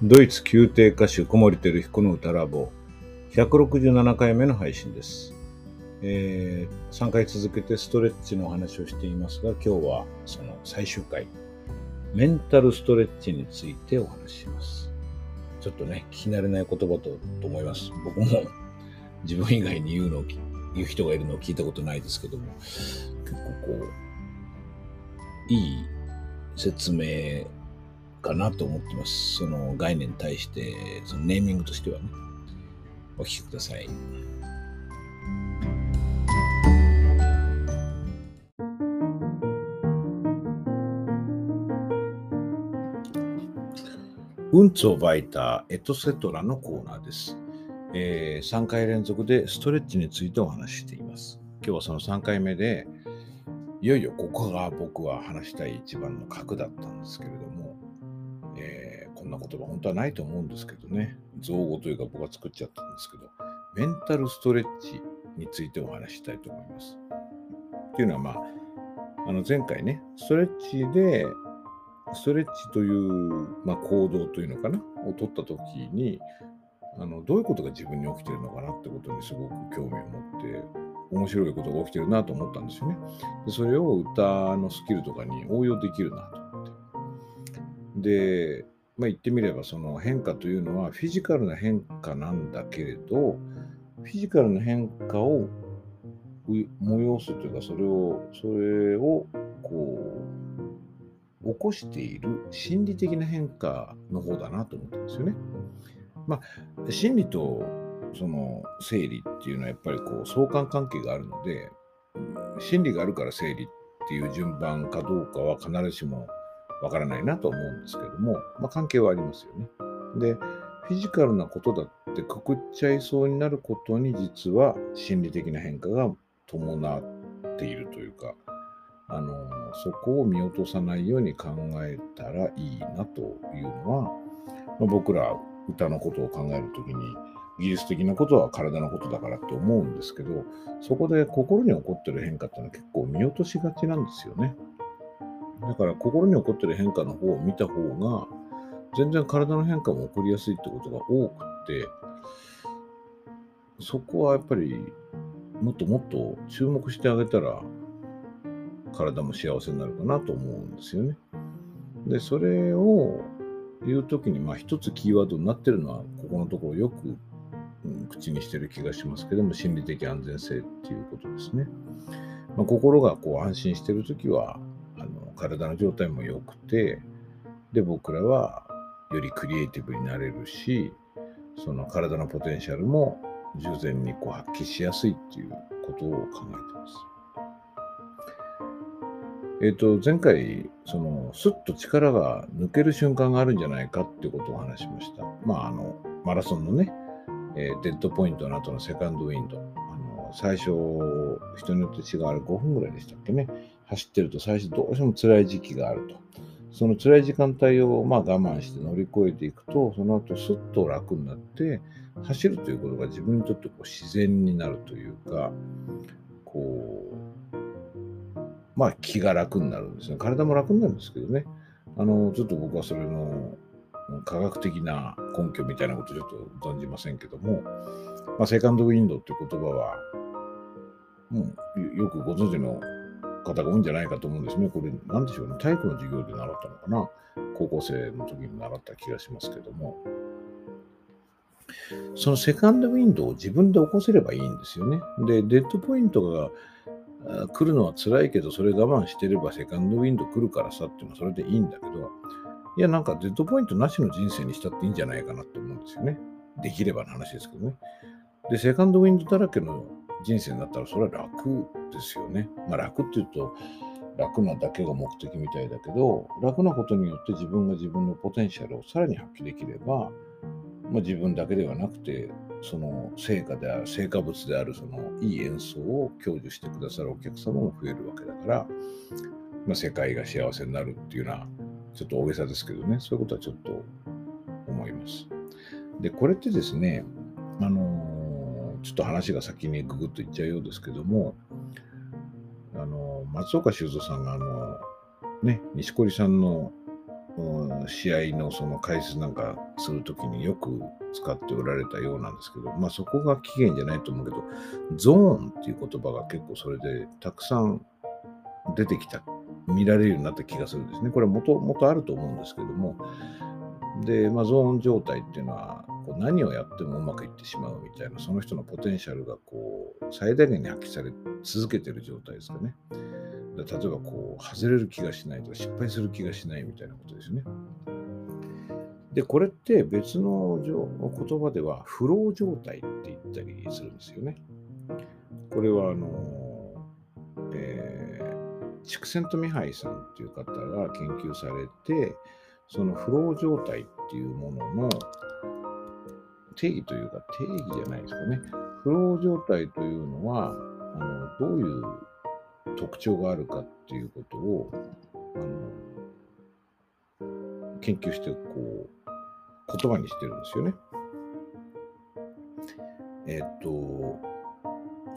ドイツ宮廷歌手小森照彦の歌ラボ。167回目の配信です、えー3回続けてストレッチのお話をしていますが今日はその最終回メンタルストレッチについてお話しします。ちょっとね聞き慣れない言葉とと思います。僕も自分以外に言うのを言う人がいるのを聞いたことないですけども結構こういい説明かなと思ってます。その概念に対して、そのネーミングとしてはね。お聞きください。うんつをバイターエトセトラのコーナーです、え3回連続でストレッチについてお話しています。今日はその3回目で、いよいよここが僕は話したい一番の核だったんですけれども、んな言葉本当はないと思うんですけどね、造語というか僕は作っちゃったんですけど、メンタルストレッチについてお話ししたいと思います。っていうのはまあ、あの前回ね、ストレッチで、ストレッチという、まあ、行動というのかな、を取った時に、あのどういうことが自分に起きてるのかなってことにすごく興味を持って、面白いことが起きてるなと思ったんですよね。でそれを歌のスキルとかに応用できるなと思って。で、まあ、言ってみればその変化というのはフィジカルな変化なんだけれど、フィジカルな変化を催すというか、それを、それをこう、起こしている心理的な変化の方だなと思ったんですよね。まあ、心理とその生理っていうのはやっぱりこう相関関係があるので、心理があるから生理っていう順番かどうかは必ずしもわからないなと思うんですけども、まあ、関係はありますよね。で、フィジカルなことだってくくっちゃいそうになることに実は心理的な変化が伴っているというか、あのそこを見落とさないように考えたらいいなというのは、まあ僕ら歌のことを考えるときに技術的なことは体のことだからって思うんですけどそこで心に起こってる変化っていうのは結構見落としがちなんですよねだから心に起こってる変化の方を見た方が全然体の変化も起こりやすいってことが多くてそこはやっぱりもっともっと注目してあげたら体も幸せになるかなと思うんですよね。で、それを言うときに、まあ一つキーワードになってるのは、ここのところよく、うん口にしてる気がしますけども、心理的安全性っていうことですね。まあ、心がこう安心してるときは、体の状態も良くて、で、僕らはよりクリエイティブになれるし、その体のポテンシャルも従前にこう発揮しやすいっていうことを考えてます。えっ、と、前回、その、スッと力が抜ける瞬間があるんじゃないかってことを話しました。まあ、あの、マラソンのね、えーデッドポイントの後のセカンドウィンド。あの最初、人によって違う、あれ5分ぐらいでしたっけね。走ってると最初どうしても辛い時期があると。その辛い時間帯をまあ我慢して乗り越えていくと、その後スッと楽になって、走るということが自分にとってこう自然になるというか、こう、まあ気が楽になるんですね。体も楽になるんですけどね。あの、ちょっと僕はそれの科学的な根拠みたいなことちょっと存じませんけども、まあ、セカンドウィンドっていう言葉は、うよよくご存知の方が多いんじゃないかと思うんですね。これ、なんでしょうね。体育の授業で習ったのかな。高校生の時に習った気がしますけども、そのセカンドウィンドを自分で起こせればいいんですよね。で、デッドポイントが来るのは辛いけど、それ我慢してればセカンドウィンド来るからさっていうのはそれでいいんだけど、いや、なんかデッドポイントなしの人生にしたっていいんじゃないかなと思うんですよね。できればの話ですけどね。で、セカンドウィンドだらけの人生になったらそれは楽ですよね。まあ楽っていうと、楽なだけが目的みたいだけど、楽なことによって自分が自分のポテンシャルをさらに発揮できれば、まあ、自分だけではなくて、その成果である、成果物であるそのいい演奏を享受してくださるお客様も増えるわけだから、まあ、世界が幸せになるっていうのは、ちょっと大げさですけどね、そういうことはちょっと思います。で、これってですね、あのちょっと話が先にググッといっちゃうようですけども、あの松岡修造さんが、あのね、錦織さんの試合のその解説なんかするときによく使っておられたようなんですけど、まあそこが起源じゃないと思うけど、ゾーンっていう言葉が結構それでたくさん出てきた、見られるようになった気がするんですね。これはもともとあると思うんですけども、で、まあ、ゾーン状態っていうのは、何をやってもうまくいってしまうみたいな、その人のポテンシャルがこう最大限に発揮され続けてる状態ですかね。例えばこう外れる気がしないとか失敗する気がしないみたいなことですね。で、これって別の言葉ではフロー状態って言ったりするんですよね。これはあの、えー、畜生とミハイさんっていう方が研究されて、そのフロー状態っていうものの定義というか定義じゃないですかね。フロー状態というのは、あのどういう特徴があるかっていうことをあの研究してこう言葉にしてるんですよね。えっと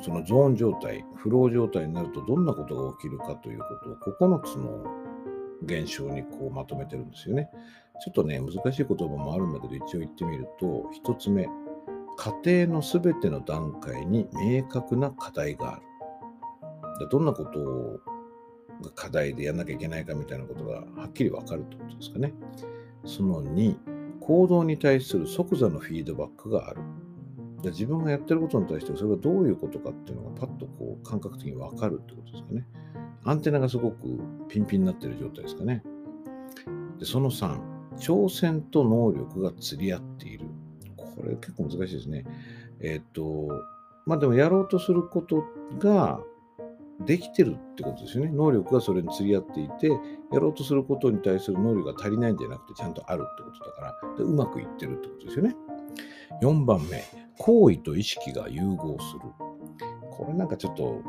そのゾーン状態、フロー状態になるとどんなことが起きるかということを9つの現象にこうまとめてるんですよね。ちょっとね、難しい言葉もあるんだけど、一応言ってみると、1つ目、家庭のすべての段階に明確な課題がある。どんなことが課題でやんなきゃいけないかみたいなことがはっきりわかるってことですかね。その2、行動に対する即座のフィードバックがある。自分がやってることに対してそれがどういうことかっていうのがパッとこう感覚的にわかるってことですかね。アンテナがすごくピンピンになってる状態ですかね。でその3、挑戦と能力が釣り合っている。これ結構難しいですね。えっ、と、まあでもやろうとすることができてるってことですよね。能力がそれに釣り合っていて、やろうとすることに対する能力が足りないんじゃなくて、ちゃんとあるってことだから、でうまくいってるってことですよね。4番目、行為と意識が融合する。これなんかちょっと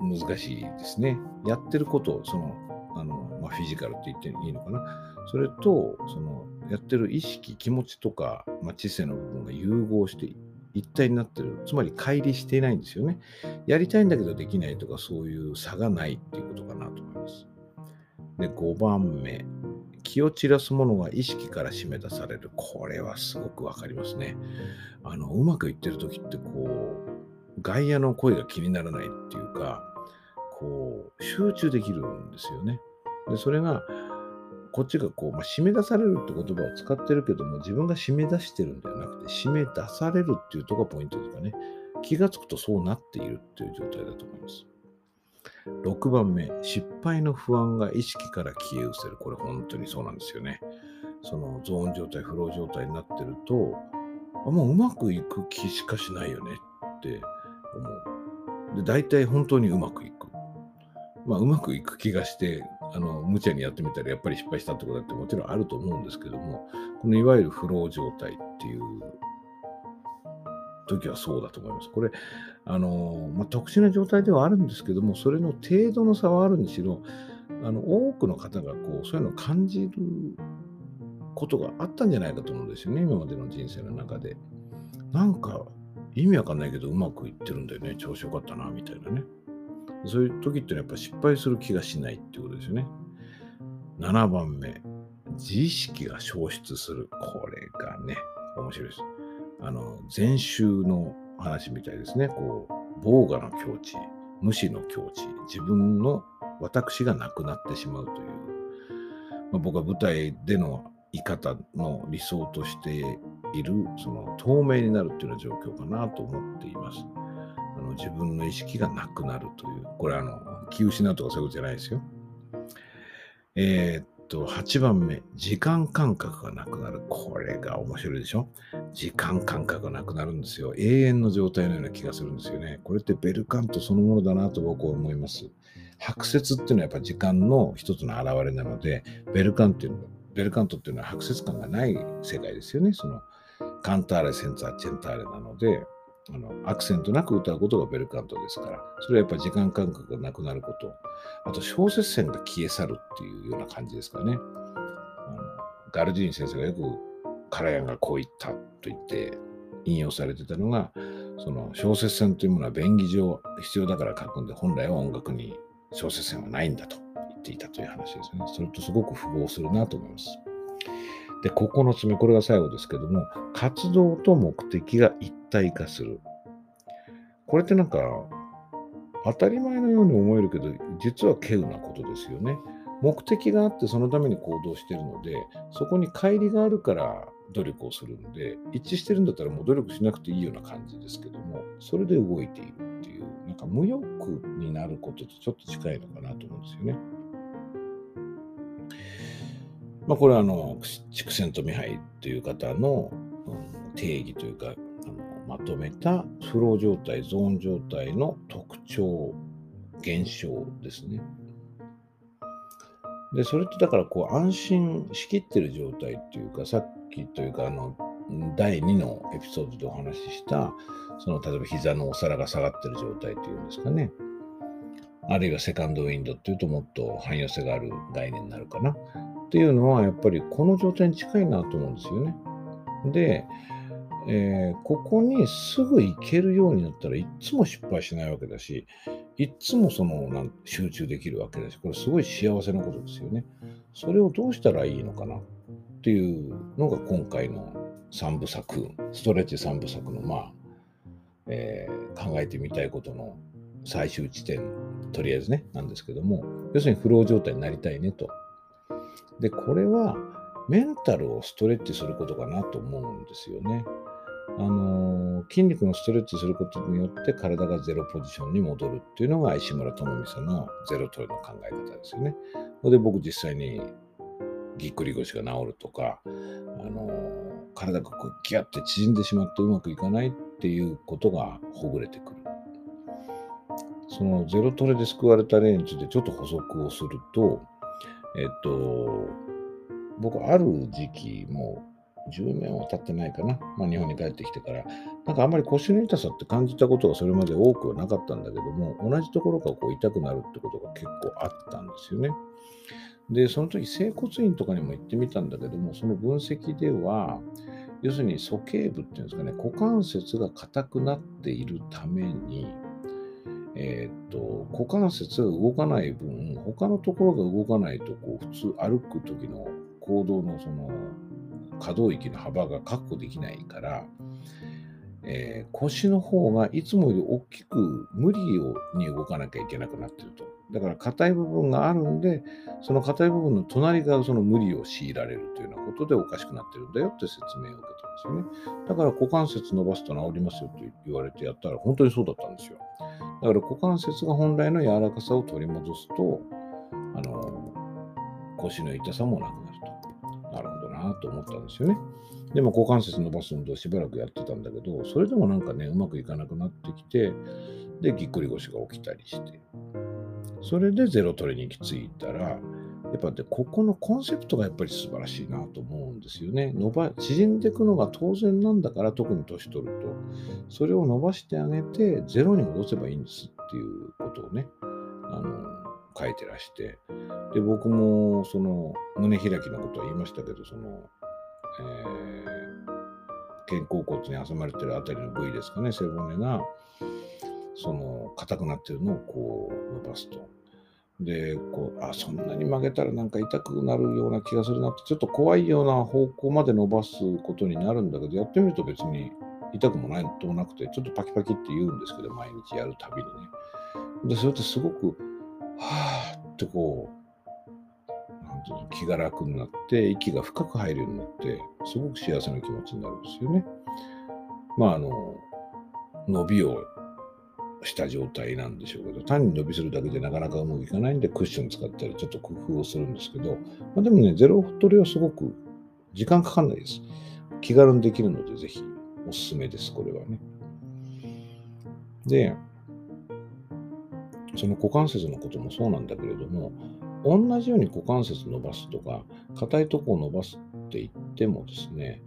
難しいですね。やってることを、その、あのまあ、フィジカルって言っていいのかな。それと、その、やってる意識、気持ちとか、まあ、知性の部分が融合して一体になってる。つまり乖離していないんですよね。やりたいんだけどできないとか、そういう差がないっていうことかなと思います。で、5番目。気を散らすものが意識から締め出される。これはすごくわかりますね。あの、うまくいってる時ってこう、外野の声が気にならないっていうか、こう、集中できるんですよね。で、それが、こっちがこう、まあ、締め出されるって言葉を使ってるけども、自分が締め出してるんではなくて、締め出されるっていうとこがポイントですかね。気がつくとそうなっているっていう状態だと思います。6番目、失敗の不安が意識から消え失せる。これ本当にそうなんですよね。そのゾーン状態、フロー状態になってると、あもううまくいく気しかしないよねって思う。で、大体本当にうまくいく。まあ、うまくいく気がして、あの、無茶にやってみたらやっぱり失敗したってことだってもちろんあると思うんですけども、このいわゆるフロー状態っていう時はそうだと思います。これ、あの、まあ、特殊な状態ではあるんですけども、それの程度の差はあるにしろ、あの、多くの方がこう、そういうのを感じることがあったんじゃないかと思うんですよね、今までの人生の中で。なんか、意味わかんないけど、うまくいってるんだよね、調子よかったな、みたいなね。そういう時ってのはやっぱ失敗する気がしないっていうことですよね。7番目、自意識が消失する。これがね、面白いです。あの、禅宗の話みたいですね。こう、防我の境地、無視の境地、自分の私がなくなってしまうという、まあ、僕は舞台での生き方の理想としている、その透明になるっていうような状況かなと思っています。の自分の意識がなくなるという、これあの気失うとかそういうことじゃないですよ。えー、っと、8番目、時間感覚がなくなる。これが面白いでしょ？時間感覚がなくなるんですよ。永遠の状態のような気がするんですよね。これってベルカントそのものだなと僕は思います。白節っていうのはやっぱ時間の一つの表れなので、ベルカントっていうの、ベルカントっていうのは白節感がない世界ですよね。そのカンターレ、センツァー、チェンターレなので、あのアクセントなく歌うことがベルカントですから、それはやっぱ時間感覚がなくなること、あと小説線が消え去るっていうような感じですかね。あのガルディーニ先生がよくカラヤンがこう言ったと言って引用されてたのが、その小説線というものは便宜上必要だから書くんで、本来は音楽に小説線はないんだと言っていたという話ですね。それとすごく符合するなと思います。で、9つ目、これが最後ですけども、活動と目的が一体化する。これってなんか、当たり前のように思えるけど、実は稀有なことですよね。目的があってそのために行動してるので、そこに乖離があるから努力をするんで、一致してるんだったらもう努力しなくていいような感じですけども、それで動いているっていう、なんか無欲になることとちょっと近いのかなと思うんですよね。まあ、これはあの、畜生とミハイという方の、うん、定義というか、あのまとめたフロー状態、ゾーン状態の特徴、現象ですね。で、それってだからこう安心しきってる状態っていうか、さっきというか、あの、第2のエピソードでお話しした、その例えば膝のお皿が下がってる状態っていうんですかね。あるいはセカンドウィンドっていうともっと汎用性がある概念になるかな。っていうのはやっぱりこの状態に近いなと思うんですよね。で、えー、ここにすぐ行けるようになったらいつも失敗しないわけだし、いつもそのなん集中できるわけだし、これすごい幸せなことですよね。それをどうしたらいいのかなっていうのが今回の3部作、ストレッチ3部作のまあ、えー、考えてみたいことの最終地点、とりあえずね、なんですけども、要するにフロー状態になりたいねと。で、これはメンタルをストレッチすることかなと思うんですよね。あの、筋肉のストレッチすることによって体がゼロポジションに戻るっていうのが石村智美さんのゼロトレの考え方ですよね。で僕実際にぎっくり腰が治るとか、あの、体がこうギャって縮んでしまってうまくいかないっていうことがほぐれてくる。そのゼロトレで救われた例についてちょっと補足をすると、えっと、僕ある時期もう10年は経ってないかな。まあ、日本に帰ってきてから、なんかあんまり腰の痛さって感じたことがそれまで多くはなかったんだけども、同じところがこう痛くなるってことが結構あったんですよね。で、その時、整骨院とかにも行ってみたんだけども、その分析では、要するに鼠径部っていうんですかね、股関節が硬くなっているために、えー、っと、股関節が動かない分、他のところが動かないと、こう、普通歩く時の行動のその可動域の幅が確保できないから、えー、腰の方がいつもより大きく無理をに動かなきゃいけなくなってると。だから硬い部分があるんで、その硬い部分の隣がその無理を強いられるというようなことでおかしくなってるんだよって説明を受けたんですよね。だから股関節伸ばすと治りますよと言われてやったら本当にそうだったんですよ。だから股関節が本来の柔らかさを取り戻すと、あの腰の痛さもなくなると。なるほどなと思ったんですよね。でも股関節伸ばす運動をしばらくやってたんだけど、それでもなんかね、うまくいかなくなってきて、で、ぎっくり腰が起きたりして、それでゼロトレに行き着いたら、やっぱでここのコンセプトがやっぱり素晴らしいなと思うんですよね。伸ば縮んでいくのが当然なんだから特に年取ると。それを伸ばしてあげてゼロに戻せばいいんですっていうことをねあの書いてらして。で僕もその胸開きのことは言いましたけどその、えー、肩甲骨に挟まれてるあたりの部位ですかね背骨が。その硬くなってるのをこう伸ばすと。で、こう、あ、そんなに曲げたらなんか痛くなるような気がするなって、ちょっと怖いような方向まで伸ばすことになるんだけど、やってみると別に痛くもないともなくて、ちょっとパキパキって言うんですけど、毎日やるたびにね。で、それってすごく、はぁってこう、なんていうの、気が楽になって、息が深く入るようになって、すごく幸せな気持ちになるんですよね。まあ、あの、伸びをした状態なんでしょうけど、単に伸びするだけでなかなかうまくいかないんで、クッション使ったり、ちょっと工夫をするんですけど、まあ、でもね、ゼロトレはすごく時間かかんないです。気軽にできるので、ぜひおすすめです、これはね。で、その股関節のこともそうなんだけれども、同じように股関節伸ばすとか、硬いとこを伸ばすって言ってもですね、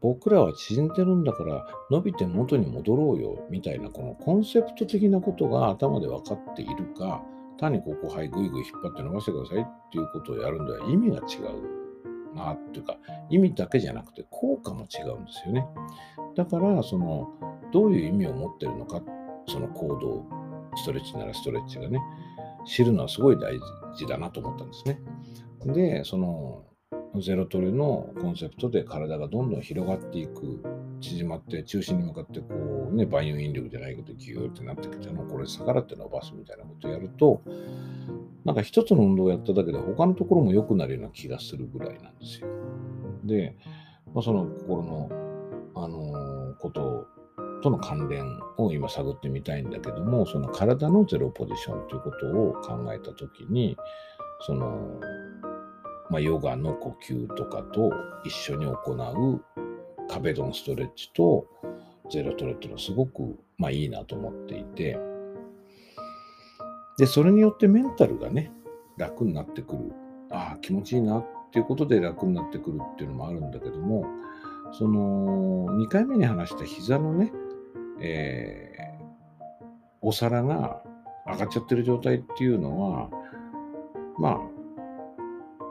僕らは縮んでるんだから伸びて元に戻ろうよみたいなこのコンセプト的なことが頭で分かっているか単にここはいぐいぐい引っ張って伸ばしてくださいっていうことをやるんでは意味が違うなっていうか意味だけじゃなくて効果も違うんですよね。だからそのどういう意味を持ってるのかその行動ストレッチならストレッチがね知るのはすごい大事だなと思ったんですね。でそのゼロトレのコンセプトで体がどんどん広がっていく、縮まって中心に向かってこうね、万有引力じゃないけどギューってなってきての、これ逆らって伸ばすみたいなことをやると、なんか一つの運動をやっただけで他のところも良くなるような気がするぐらいなんですよ。で、まあ、その心の、あのー、こととの関連を今探ってみたいんだけども、その体のゼロポジションということを考えたときに、その、まあ、ヨガの呼吸とかと一緒に行う壁ドンストレッチとゼロトレっていうのはすごく、まあ、いいなと思っていて、で、それによってメンタルがね、楽になってくる。ああ、気持ちいいなっていうことで楽になってくるっていうのもあるんだけども、その2回目に話した膝のね、えー、お皿が上がっちゃってる状態っていうのは、まあ、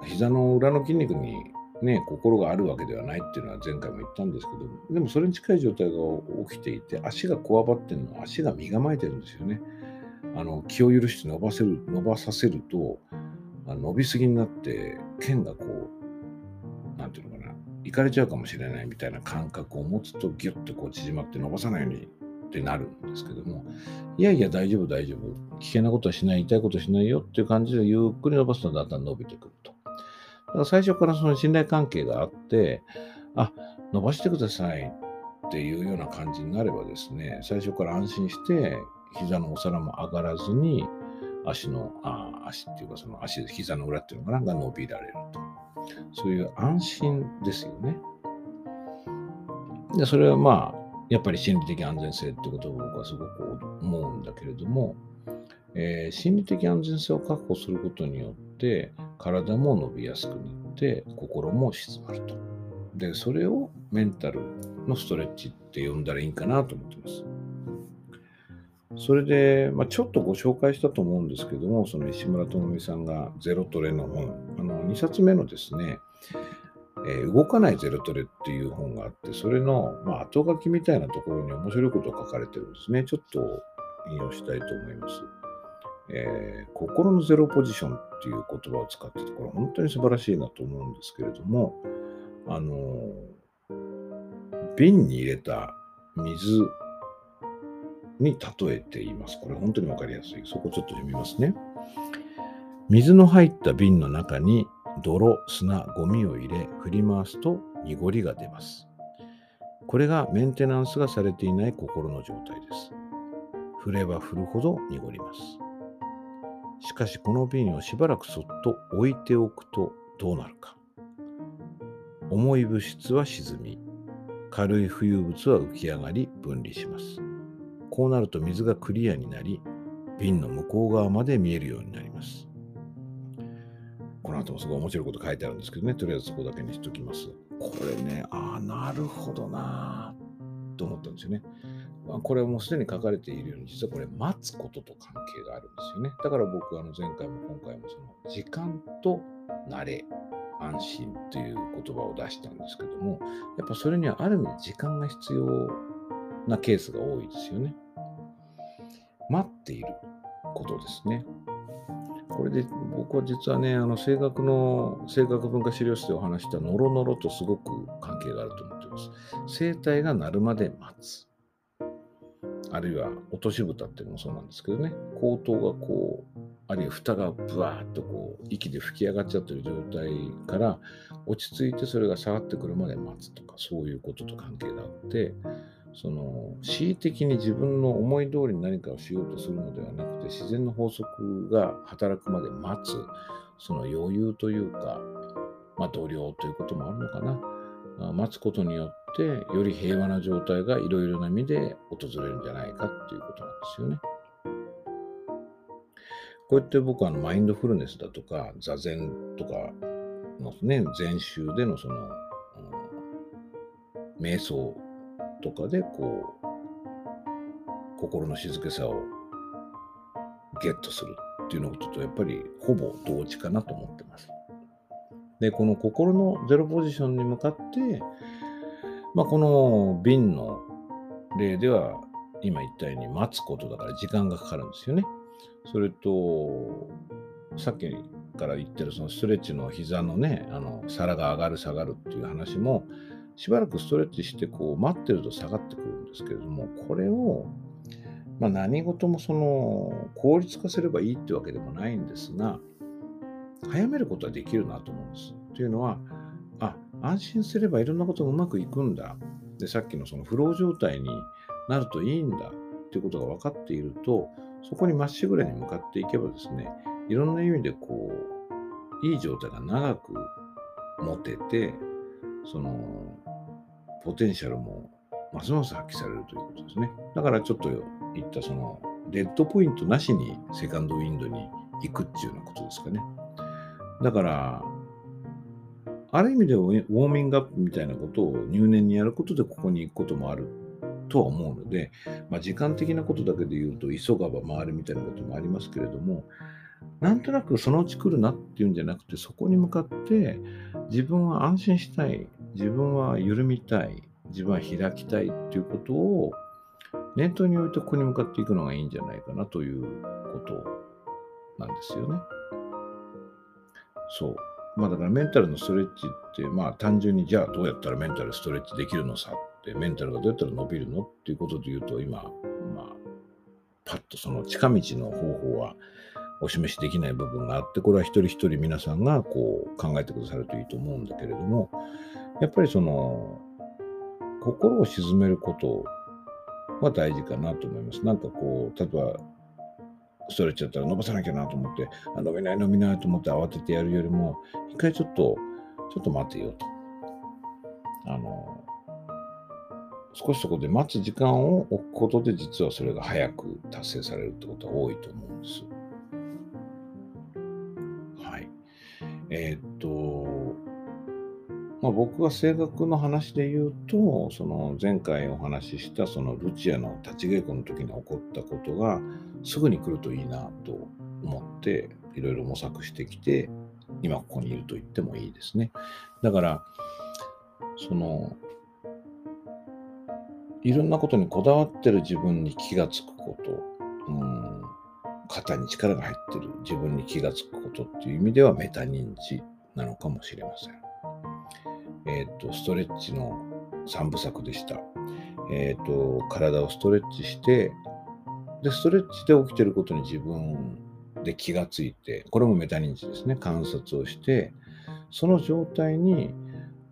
膝の裏の筋肉にね、心があるわけではないっていうのは前回も言ったんですけど、でもそれに近い状態が起きていて、足がこわばってるのは足が身構えてるんですよね。あの気を許して伸ばせる、伸ばさせると、伸びすぎになって、剣がこう、なんていうのかな、いかれちゃうかもしれないみたいな感覚を持つと、ギュッとこう縮まって伸ばさないようにってなるんですけども、いやいや、大丈夫、大丈夫。危険なことはしない、痛いことしないよっていう感じで、ゆっくり伸ばすとだんだん伸びてくると。最初からその信頼関係があって、あ、伸ばしてくださいっていうような感じになればですね、最初から安心して、膝のお皿も上がらずに、足の、あ足っていうかその足、膝の裏っていうのかな、が伸びられると。そういう安心ですよね。で、それはまあ、やっぱり心理的安全性ってことを僕はすごく思うんだけれども、えー、心理的安全性を確保することによって体も伸びやすくなって心も静まると。で、それをメンタルのストレッチって呼んだらいいんかなと思ってます。それで、まあ、ちょっとご紹介したと思うんですけども、その石村智美さんがゼロトレの本、あの2冊目のですね、えー、動かないゼロトレっていう本があって、それの、まあ、後書きみたいなところに面白いことが書かれてるんですね。ちょっと引用したいと思います。えー、心のゼロポジションっていう言葉を使ってて、これ本当に素晴らしいなと思うんですけれども、あの、瓶に入れた水に例えています。これ本当にわかりやすい。そこちょっと読みますね。水の入った瓶の中に泥、砂、ゴミを入れ振り回すと濁りが出ます。これがメンテナンスがされていない心の状態です。振れば振るほど濁ります。しかしこの瓶をしばらくそっと置いておくとどうなるか。重い物質は沈み、軽い浮遊物は浮き上がり分離します。こうなると水がクリアになり、瓶の向こう側まで見えるようになります。この後もすごい面白いこと書いてあるんですけどね、とりあえずそこだけにしときます。これね、ああ、なるほどなと思ったんですよね。これはもうすでに書かれているように、実はこれ待つことと関係があるんですよね。だから僕はあの前回も今回もその時間と慣れ、安心という言葉を出したんですけども、やっぱそれにはある意味時間が必要なケースが多いですよね。待っていることですね。これで僕は実はね、あの声楽の、声楽文化資料室でお話したノロノロとすごく関係があると思っています。声帯が鳴るまで待つ。あるいは落とし蓋っていうのもそうなんですけどね、口頭がこう、あるいは蓋がブワーッとこう、息で吹き上がっちゃってる状態から落ち着いてそれが下がってくるまで待つとか、そういうことと関係があって、その恣意的に自分の思い通りに何かをしようとするのではなくて自然の法則が働くまで待つその余裕というか、まあ、度量ということもあるのかな。待つことによってより平和な状態がいろいろな意味で訪れるんじゃないかっていうことなんですよね。こうやって僕はマインドフルネスだとか座禅とかのね、禅宗でのその、うん、瞑想とかでこう心の静けさをゲットするっていうのこととやっぱりほぼ同時かなと思ってます。で、この心のゼロポジションに向かって、まあ、この瓶の例では今言ったように待つことだから時間がかかるんですよね。それと、さっきから言ってるそのストレッチの膝のね、あの皿が上がる下がるっていう話も、しばらくストレッチしてこう待ってると下がってくるんですけれども、これを、まあ、何事もその効率化すればいいってわけでもないんですが、早めることはできるなと思うんです。というのは、安心すればいろんなことがうまくいくんだ。で、さっきのそのフロー状態になるといいんだっていうことが分かっていると、そこにまっしぐらに向かっていけばですね、いろんな意味でこう、いい状態が長く持てて、その、ポテンシャルもますます発揮されるということですね。だからちょっと言ったその、デッドポイントなしにセカンドウィンドに行くっていうようなことですかね。だから、ある意味でウォーミングアップみたいなことを入念にやることでここに行くこともあるとは思うので、まあ、時間的なことだけで言うと急がば回るみたいなこともありますけれどもなんとなくそのうち来るなっていうんじゃなくてそこに向かって自分は安心したい自分は緩みたい自分は開きたいっていうことを念頭に置いてここに向かっていくのがいいんじゃないかなということなんですよね。そう。まあだからメンタルのストレッチって、まあ単純にじゃあどうやったらメンタルストレッチできるのさ？って、メンタルがどうやったら伸びるの？っていうことで言うと、今、まあ、パッとその近道の方法はお示しできない部分があって、これは一人一人皆さんがこう考えてくださるといいと思うんだけれども、やっぱりその、心を鎮めることは大事かなと思います。なんかこう、例えばストレッチだったら伸ばさなきゃなと思って、あ伸びない伸びないと思って慌ててやるよりも、一回ちょっと、ちょっと待てよと。あの、少しそこで待つ時間を置くことで、実はそれが早く達成されるってことは多いと思うんです。はい。えー、っと、まあ、僕は声楽の話で言うと、その前回お話ししたそのルチアの立ち稽古の時に起こったことがすぐに来るといいなと思っていろいろ模索してきて今ここにいると言ってもいいですね。だからそのいろんなことにこだわってる自分に気がつくこと、うん、肩に力が入ってる自分に気がつくことっていう意味ではメタ認知なのかもしれません。えっ、ー、と、ストレッチの3部作でした。えっ、ー、と、体をストレッチして、で、ストレッチで起きてることに自分で気がついて、これもメタ認知ですね、観察をして、その状態に、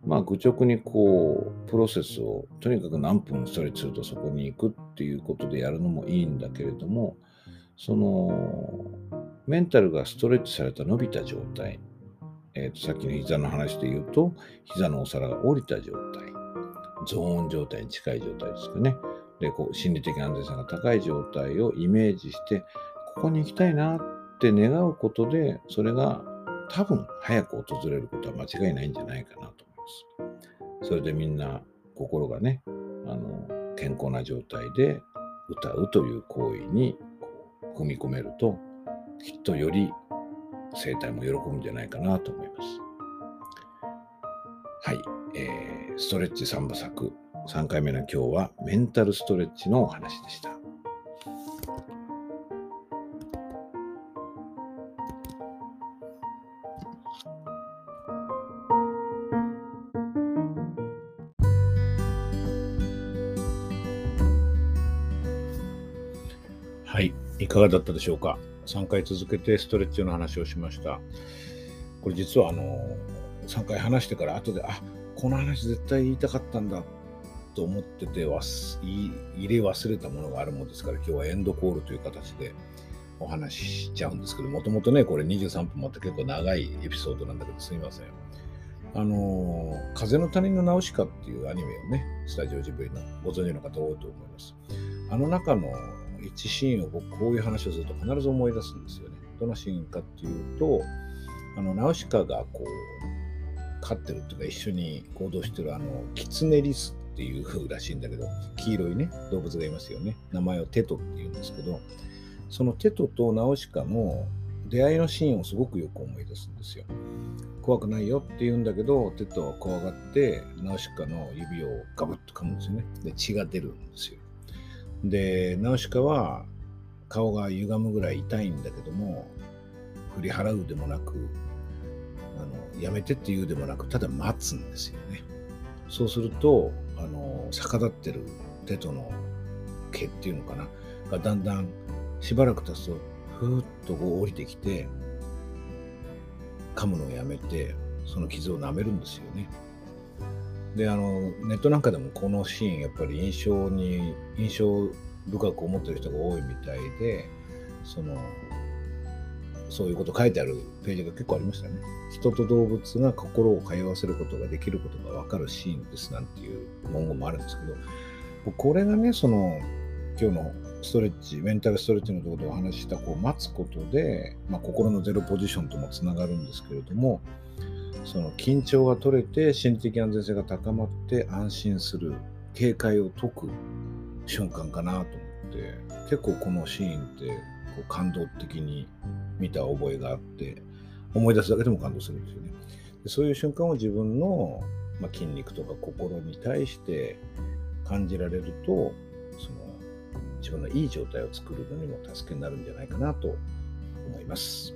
まあ、愚直にこう、プロセスを、とにかく何分ストレッチするとそこに行くっていうことでやるのもいいんだけれども、その、メンタルがストレッチされた伸びた状態えー、とさっきの膝の話で言うと、膝のお皿が降りた状態、ゾーン状態に近い状態ですかね。で、こう心理的安全さが高い状態をイメージして、ここに行きたいなって願うことで、それが多分早く訪れることは間違いないんじゃないかなと思います。それでみんな心がね、あの健康な状態で歌うという行為に踏み込めると、きっとより生態も喜ぶんじゃないかなと思います。はい、えー、ストレッチ3部作3回目の今日はメンタルストレッチのお話でした。はい、いかがだったでしょうか？3回続けてストレッチの話をしました。これ実はあの3回話してから後で、あこの話絶対言いたかったんだと思ってて入れ忘れたものがあるものですから、今日はエンドコールという形でお話ししちゃうんですけど、もともとね、これ23分もあって結構長いエピソードなんだけど、すいません。あの風の谷のナウシカっていうアニメをね、スタジオジブリのご存知の方多いと思います。あの中の一シーンを僕こういう話をすると必ず思い出すんですよね。どのシーンかっていうと、あの、ナウシカがこう、飼ってるっていうか一緒に行動してるあの、キツネリスっていう風 らしいんだけど、黄色いね、動物がいますよね。名前をテトっていうんですけど、そのテトとナウシカの出会いのシーンをすごくよく思い出すんですよ。怖くないよって言うんだけど、テトは怖がって、ナウシカの指をガブッと噛むんですよね。で、血が出るんですよ。で、ナウシカは顔が歪むぐらい痛いんだけども、振り払うでもなくあのやめてって言うでもなくただ待つんですよねそうするとあの逆立ってる手との毛っていうのかながだんだんしばらく経つとふーっとこう降りてきて噛むのをやめてその傷を舐めるんですよね。であのネットなんかでもこのシーンやっぱり印象に印象深く思ってる人が多いみたいでそのそういうこと書いてあるページが結構ありましたね。人と動物が心を通わせることができることが分かるシーンですなんていう文言もあるんですけどこれがねその今日のストレッチメンタルストレッチのところでお話ししたこう待つことで、まあ、心のゼロポジションともつながるんですけれどもその緊張が取れて心理的安全性が高まって安心する警戒を解く瞬間かなと思って結構このシーンってこう感動的に見た覚えがあって思い出すだけでも感動するんですよね。でそういう瞬間を自分の、まあ、筋肉とか心に対して感じられるとその自分のいい状態を作るのにも助けになるんじゃないかなと思います。